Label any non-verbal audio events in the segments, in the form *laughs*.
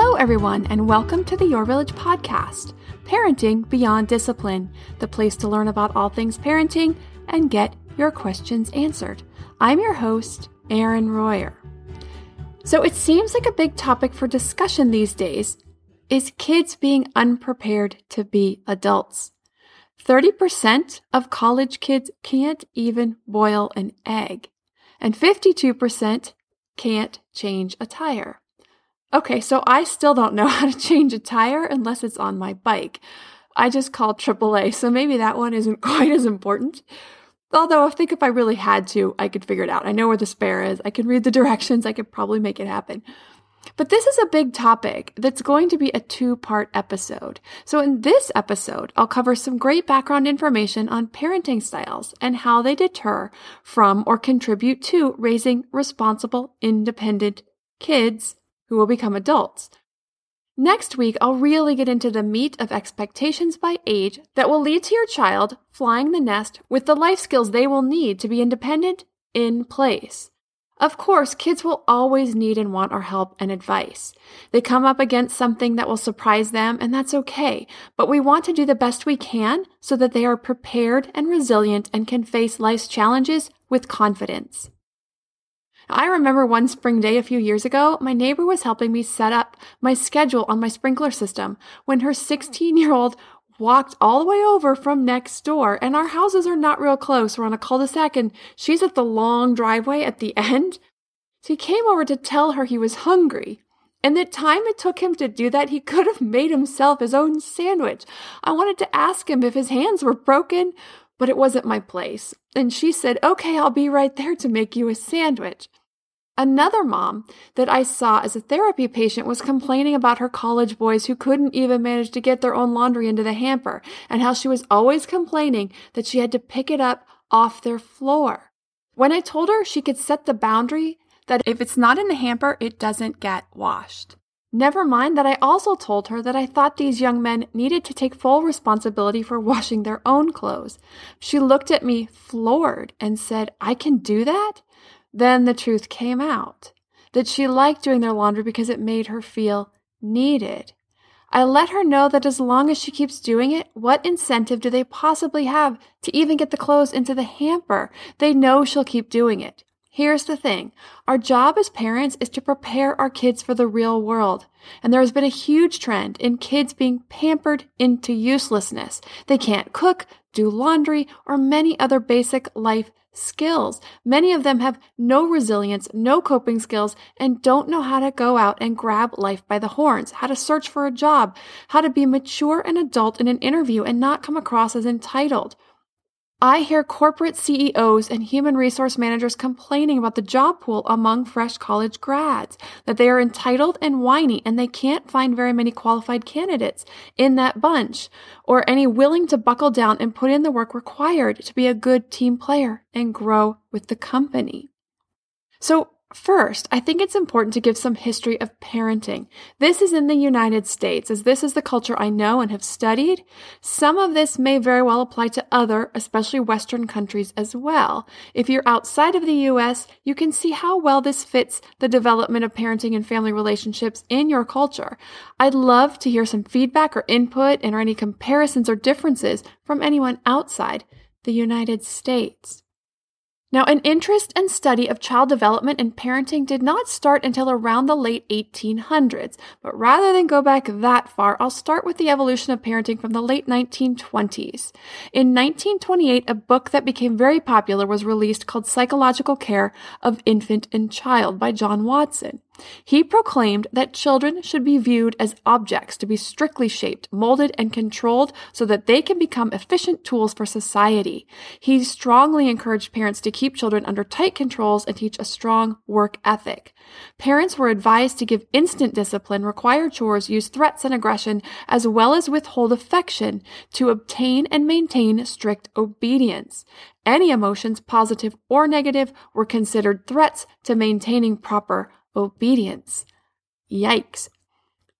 Hello, everyone, and welcome to the Your Village podcast, Parenting Beyond Discipline, the place to learn about all things parenting and get your questions answered. I'm your host, Erin Royer. So, it seems like a big topic for discussion these days is kids being unprepared to be adults. 30% of college kids can't even boil an egg, and 52% can't change a tire. Okay, so I still don't know *laughs* how to change a tire unless it's on my bike. I just called AAA, so maybe that one isn't *laughs* quite as important. Although I think if I really had to, I could figure it out. I know where the spare is. I can read the *laughs* directions. I could probably make it happen. But this is a big topic that's going to be a two part episode. So, in this episode, I'll cover some great background information on parenting styles and how they deter from or contribute to raising responsible, independent kids who will become adults. Next week, I'll really get into the meat of expectations by age that will lead to your child flying the nest with the life skills they will need to be independent in place. Of course, kids will always need and want our help and advice. They come up against something that will surprise them, and that's okay. But we want to do the best we can so that they are prepared and resilient and can face life's challenges with confidence. I remember one spring day a few years ago, my neighbor was helping me set up my schedule on my sprinkler system when her 16 year old walked all the way over from next door. And our houses are not real close. We're on a cul de sac and she's at the long driveway at the end. So he came over to tell her he was hungry. And the time it took him to do that, he could have made himself his own sandwich. I wanted to ask him if his hands were broken, but it wasn't my place. And she said, Okay, I'll be right there to make you a sandwich. Another mom that I saw as a therapy patient was complaining about her college boys who couldn't even manage to get their own laundry into the hamper and how she was always complaining that she had to pick it up off their floor. When I told her she could set the boundary that if it's not in the hamper, it doesn't get washed. Never mind that I also told her that I thought these young men needed to take full responsibility for washing their own clothes. She looked at me floored and said, I can do that? Then the truth came out that she liked doing their laundry because it made her feel needed. I let her know that as long as she keeps doing it, what incentive do they possibly have to even get the clothes into the hamper? They know she'll keep doing it. Here's the thing. Our job as parents is to prepare our kids for the real world. And there has been a huge trend in kids being pampered into uselessness. They can't cook, do laundry, or many other basic life skills. Many of them have no resilience, no coping skills, and don't know how to go out and grab life by the horns, how to search for a job, how to be mature and adult in an interview and not come across as entitled. I hear corporate CEOs and human resource managers complaining about the job pool among fresh college grads, that they are entitled and whiny and they can't find very many qualified candidates in that bunch, or any willing to buckle down and put in the work required to be a good team player and grow with the company. So First, I think it's important to give some history of parenting. This is in the United States, as this is the culture I know and have studied. Some of this may very well apply to other, especially Western countries as well. If you're outside of the US, you can see how well this fits the development of parenting and family relationships in your culture. I'd love to hear some feedback or input and or any comparisons or differences from anyone outside the United States. Now, an interest and study of child development and parenting did not start until around the late 1800s, but rather than go back that far, I'll start with the evolution of parenting from the late 1920s. In 1928, a book that became very popular was released called Psychological Care of Infant and Child by John Watson. He proclaimed that children should be viewed as objects to be strictly shaped, molded, and controlled so that they can become efficient tools for society. He strongly encouraged parents to keep children under tight controls and teach a strong work ethic. Parents were advised to give instant discipline, require chores, use threats and aggression, as well as withhold affection to obtain and maintain strict obedience. Any emotions, positive or negative, were considered threats to maintaining proper obedience. Yikes.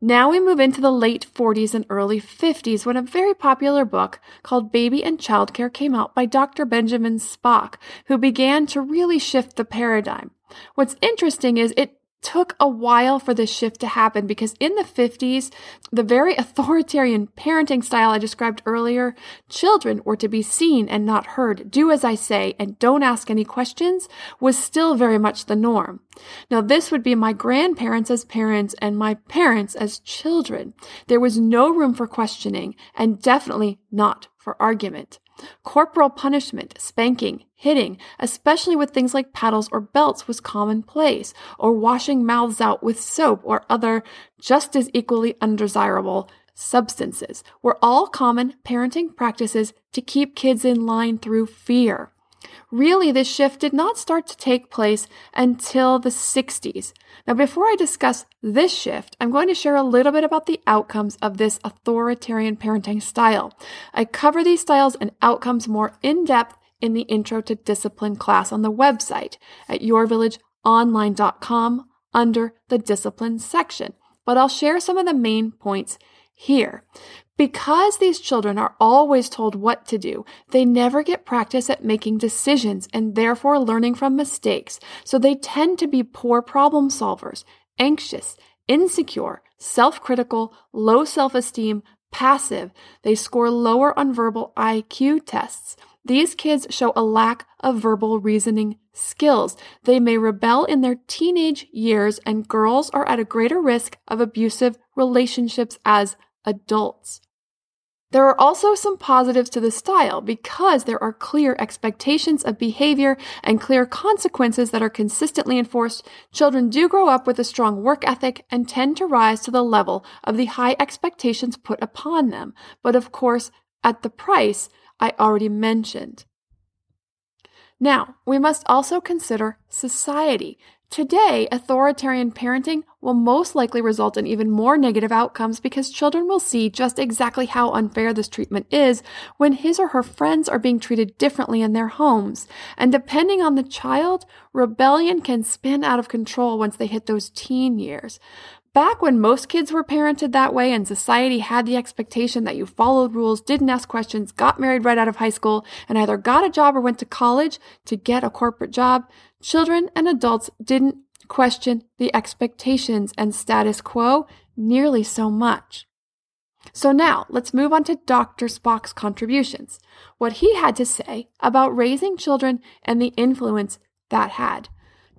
Now we move into the late 40s and early 50s when a very popular book called Baby and Childcare came out by Dr. Benjamin Spock, who began to really shift the paradigm. What's interesting is it took a while for this shift to happen because in the 50s, the very authoritarian parenting style I described earlier, children were to be seen and not heard, do as I say, and don't ask any questions, was still very much the norm. Now, this would be my grandparents as parents and my parents as children. There was no room for questioning and definitely not for argument. Corporal punishment, spanking, hitting, especially with things like paddles or belts, was commonplace, or washing mouths out with soap or other just as equally undesirable substances were all common parenting practices to keep kids in line through fear. Really, this shift did not start to take place until the 60s. Now, before I discuss this shift, I'm going to share a little bit about the outcomes of this authoritarian parenting style. I cover these styles and outcomes more in depth in the Intro to Discipline class on the website at yourvillageonline.com under the discipline section. But I'll share some of the main points here. Because these children are always told what to do, they never get practice at making decisions and therefore learning from mistakes. So they tend to be poor problem solvers, anxious, insecure, self critical, low self esteem, passive. They score lower on verbal IQ tests. These kids show a lack of verbal reasoning skills. They may rebel in their teenage years, and girls are at a greater risk of abusive relationships as adults. There are also some positives to the style because there are clear expectations of behavior and clear consequences that are consistently enforced. Children do grow up with a strong work ethic and tend to rise to the level of the high expectations put upon them, but of course, at the price I already mentioned. Now, we must also consider society. Today, authoritarian parenting will most likely result in even more negative outcomes because children will see just exactly how unfair this treatment is when his or her friends are being treated differently in their homes. And depending on the child, rebellion can spin out of control once they hit those teen years. Back when most kids were parented that way and society had the expectation that you followed rules, didn't ask questions, got married right out of high school, and either got a job or went to college to get a corporate job, children and adults didn't question the expectations and status quo nearly so much. So now let's move on to Dr. Spock's contributions, what he had to say about raising children and the influence that had.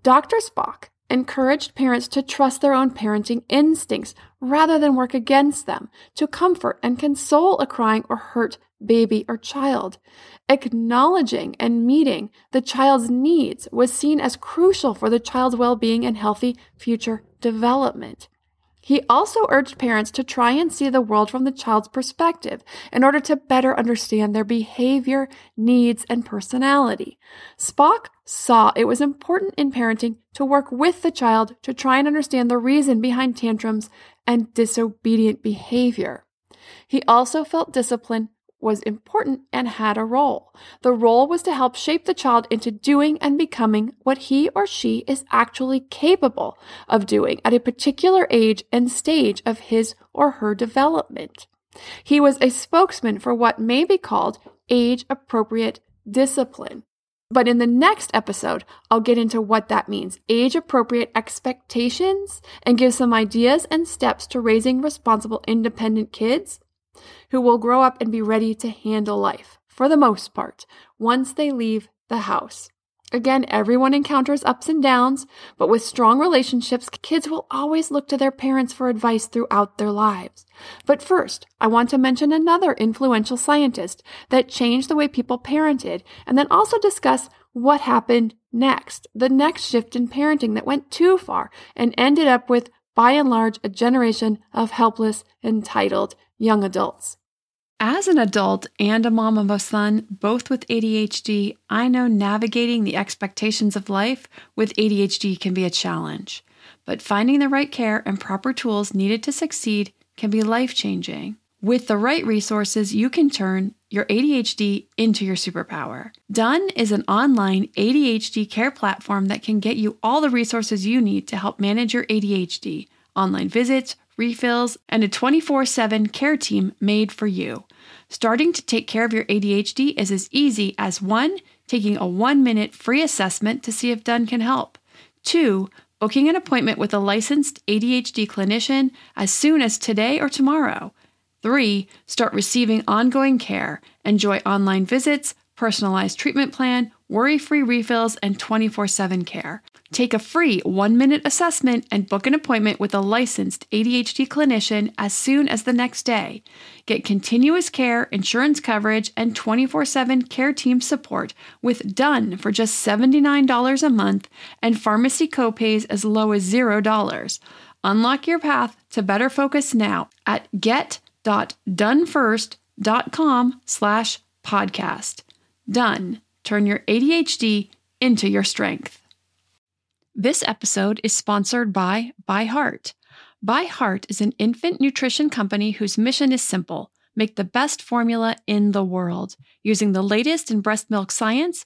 Dr. Spock encouraged parents to trust their own parenting instincts rather than work against them, to comfort and console a crying or hurt baby or child. Acknowledging and meeting the child's needs was seen as crucial for the child's well being and healthy future development. He also urged parents to try and see the world from the child's perspective in order to better understand their behavior, needs, and personality. Spock saw it was important in parenting to work with the child to try and understand the reason behind tantrums and disobedient behavior. He also felt discipline was important and had a role. The role was to help shape the child into doing and becoming what he or she is actually capable of doing at a particular age and stage of his or her development. He was a spokesman for what may be called age appropriate discipline. But in the next episode, I'll get into what that means age appropriate expectations and give some ideas and steps to raising responsible, independent kids who will grow up and be ready to handle life, for the most part, once they leave the house. Again, everyone encounters ups and downs, but with strong relationships, kids will always look to their parents for advice throughout their lives. But first, I want to mention another influential scientist that changed the way people parented, and then also discuss what happened next, the next shift in parenting that went too far and ended up with, by and large, a generation of helpless, entitled young adults. As an adult and a mom of a son, both with ADHD, I know navigating the expectations of life with ADHD can be a challenge. But finding the right care and proper tools needed to succeed can be life changing. With the right resources, you can turn your ADHD into your superpower. Done is an online ADHD care platform that can get you all the resources you need to help manage your ADHD online visits, refills, and a 24 7 care team made for you. Starting to take care of your ADHD is as easy as one, taking a one minute free assessment to see if Done can help, two, booking an appointment with a licensed ADHD clinician as soon as today or tomorrow. Three, start receiving ongoing care, enjoy online visits, personalized treatment plan, worry free refills, and 24 7 care. Take a free one minute assessment and book an appointment with a licensed ADHD clinician as soon as the next day. Get continuous care, insurance coverage, and 24 7 care team support with Done for just $79 a month and pharmacy copays as low as $0. Unlock your path to better focus now at get.donefirst.com slash podcast. Done. Turn your ADHD into your strength. This episode is sponsored by ByHeart. By Heart is an infant nutrition company whose mission is simple make the best formula in the world. Using the latest in breast milk science,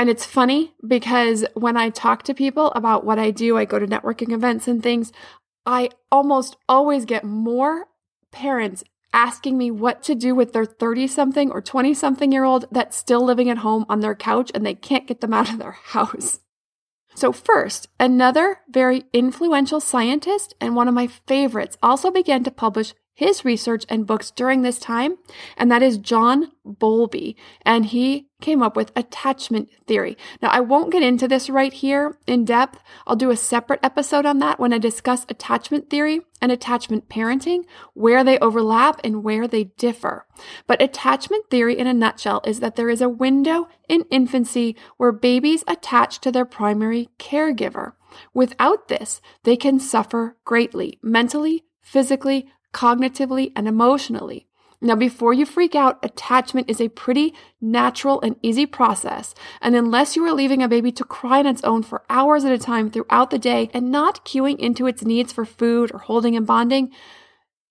And it's funny because when I talk to people about what I do, I go to networking events and things, I almost always get more parents asking me what to do with their 30 something or 20 something year old that's still living at home on their couch and they can't get them *laughs* out of their house. So, first, another very influential scientist and one of my favorites also began to publish his research and books during this time, and that is John Bowlby. And he came up with attachment theory. Now, I won't get into this right here in depth. I'll do a separate episode on that when I discuss attachment theory and attachment parenting, where they overlap and where they differ. But attachment theory in a nutshell is that there is a window in infancy where babies attach to their primary caregiver. Without this, they can suffer greatly, mentally, physically, cognitively, and emotionally. Now, before you freak out, attachment is a pretty natural and easy process. And unless you are leaving a baby to cry on its own for hours at a time throughout the day and not cueing into its needs for food or holding and bonding,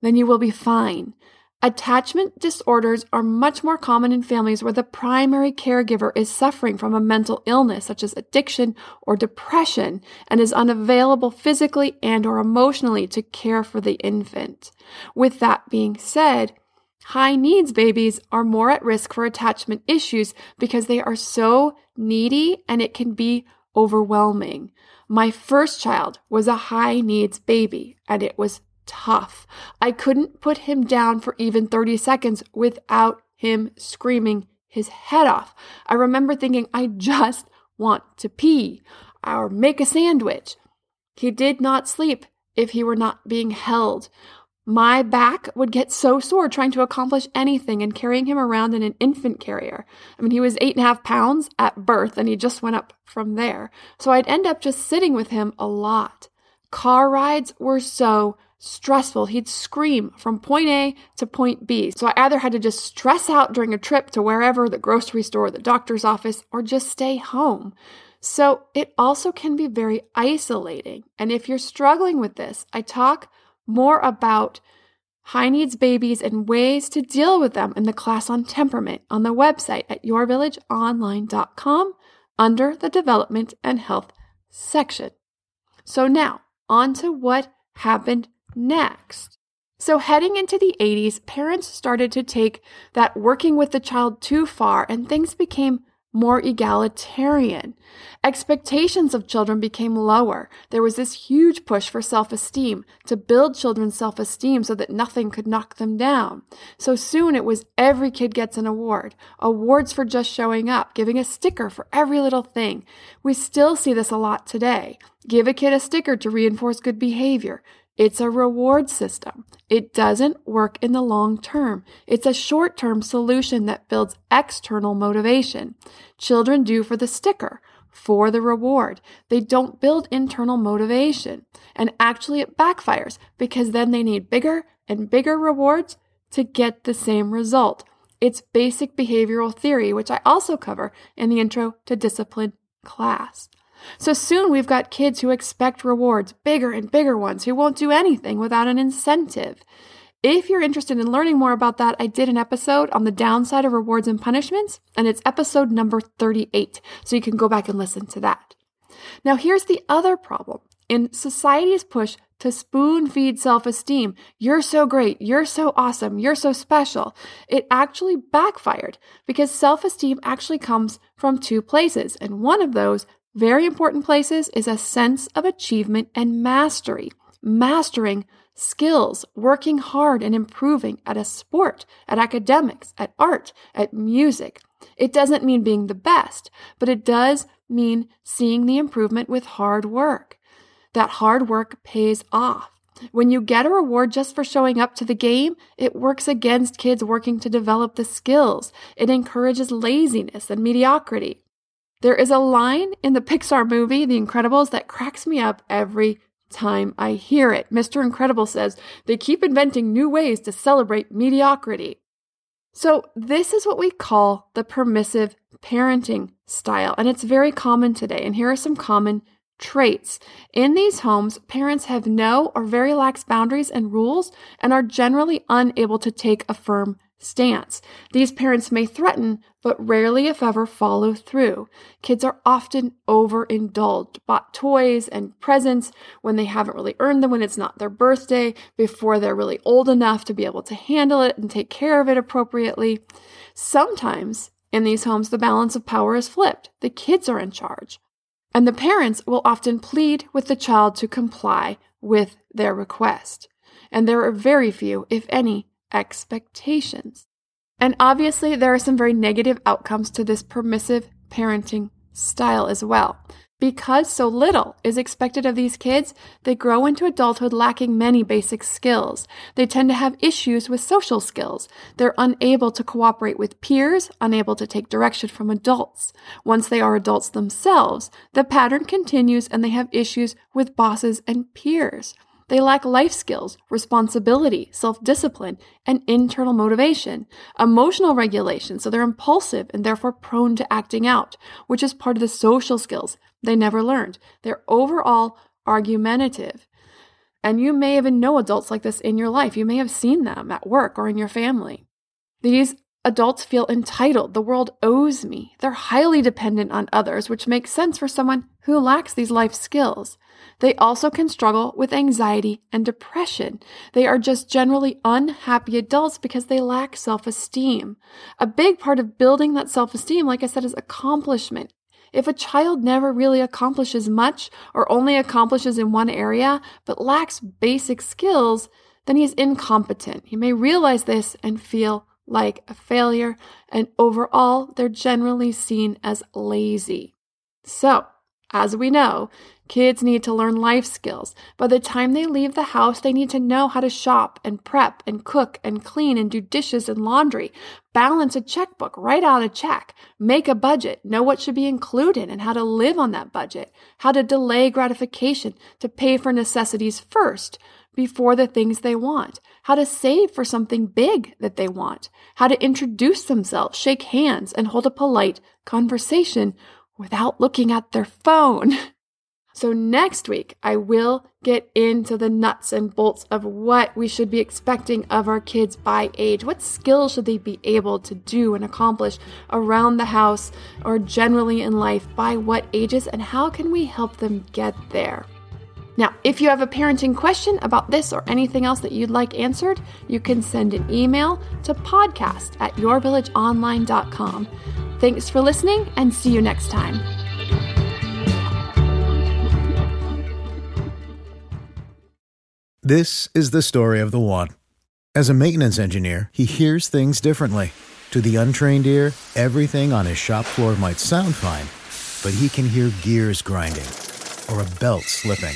then you will be fine. Attachment disorders are much more common in families where the primary caregiver is suffering from a mental illness such as addiction or depression and is unavailable physically and or emotionally to care for the infant. With that being said, high needs babies are more at risk for attachment issues because they are so needy and it can be overwhelming. My first child was a high needs baby and it was tough. I couldn't put him down for even 30 seconds without him screaming his head off. I remember thinking, I just want to pee or make a sandwich. He did not sleep if he were not being held. My back would get so sore trying to accomplish anything and carrying him around in an infant carrier. I mean, he was eight and a half pounds at birth and he just went up from there. So I'd end up just sitting with him a lot. Car rides were so stressful. He'd scream from point A to point B. So I either had to just stress out during a trip to wherever the grocery store, the doctor's office, or just stay home. So it also can be very isolating. And if you're struggling with this, I talk more about high needs babies and ways to deal with them in the class on temperament on the website at yourvillageonline.com under the development and health section. So now on to what happened next. So, heading into the 80s, parents started to take that working with the child too far and things became more egalitarian. Expectations of children became lower. There was this huge push for self esteem to build children's self esteem so that nothing could knock them down. So soon it was every kid gets an award, awards for just showing up, giving a sticker for every little thing. We still see this a lot today. Give a kid a sticker to reinforce good behavior. It's a reward system. It doesn't work in the long term. It's a short term solution that builds external motivation. Children do for the sticker, for the reward. They don't build internal motivation. And actually, it backfires because then they need bigger and bigger rewards to get the same result. It's basic behavioral theory, which I also cover in the Intro to Discipline class. So soon we've got kids who expect rewards, bigger and bigger ones, who won't do anything without an incentive. If you're interested in learning more about that, I did an episode on the downside of rewards and punishments, and it's episode number 38. So you can go back and listen to that. Now, here's the other problem. In society's push to spoon feed self esteem, you're so great, you're so awesome, you're so special, it actually backfired because self esteem actually comes from two places. And one of those very important places is a sense of achievement and mastery. Mastering skills, working hard and improving at a sport, at academics, at art, at music. It doesn't mean being the best, but it does mean seeing the improvement with hard work. That hard work pays off. When you get a reward just for showing up to the game, it works against kids working to develop the skills. It encourages laziness and mediocrity. There is a line in the Pixar movie, The Incredibles, that cracks me up every time I hear it. Mr. Incredible says, they keep inventing new ways to celebrate mediocrity. So, this is what we call the permissive parenting style, and it's very common today. And here are some common traits. In these homes, parents have no or very lax boundaries and rules and are generally unable to take a firm stance. These parents may threaten, but rarely, if ever, follow through. Kids are often overindulged, bought toys and presents when they haven't really earned them, when it's not their birthday, before they're really old enough to be able to handle it and take care of it appropriately. Sometimes in these homes, the balance of power is flipped. The kids are in charge. And the parents will often plead with the child to comply with their request. And there are very few, if any, expectations. And obviously, there are some very negative outcomes to this permissive parenting style as well. Because so little is expected of these kids, they grow into adulthood lacking many basic skills. They tend to have issues with social skills. They're unable to cooperate with peers, unable to take direction from adults. Once they are adults themselves, the pattern continues and they have issues with bosses and peers. They lack life skills, responsibility, self discipline, and internal motivation, emotional regulation, so they're impulsive and therefore prone to acting out, which is part of the social skills they never learned. They're overall argumentative. And you may even know adults like this in your life. You may have seen them at work or in your family. These adults feel entitled. The world owes me. They're highly dependent on others, which makes sense for someone who lacks these life skills. They also can struggle with anxiety and depression. They are just generally unhappy adults because they lack self esteem. A big part of building that self esteem, like I said, is accomplishment. If a child never really accomplishes much or only accomplishes in one area but lacks basic skills, then he is incompetent. He may realize this and feel like a failure, and overall, they're generally seen as lazy. So, as we know, Kids need to learn life skills. By the time they leave the house, they need to know how to shop and prep and cook and clean and do dishes and laundry, balance a checkbook, write out a check, make a budget, know what should be included and how to live on that budget, how to delay gratification, to pay for necessities first before the things they want, how to save for something big that they want, how to introduce themselves, shake hands, and hold a polite conversation without looking at their phone. *laughs* So, next week, I will get into the nuts and bolts of what we should be expecting of our kids by age. What skills should they be able to do and accomplish around the house or generally in life by what ages, and how can we help them get there? Now, if you have a parenting question about this or anything else that you'd like answered, you can send an email to podcast at yourvillageonline.com. Thanks for listening and see you next time. This is the story of the one. As a maintenance engineer, he hears things differently. To the untrained ear, everything on his shop floor might sound fine, but he can hear gears grinding or a belt slipping.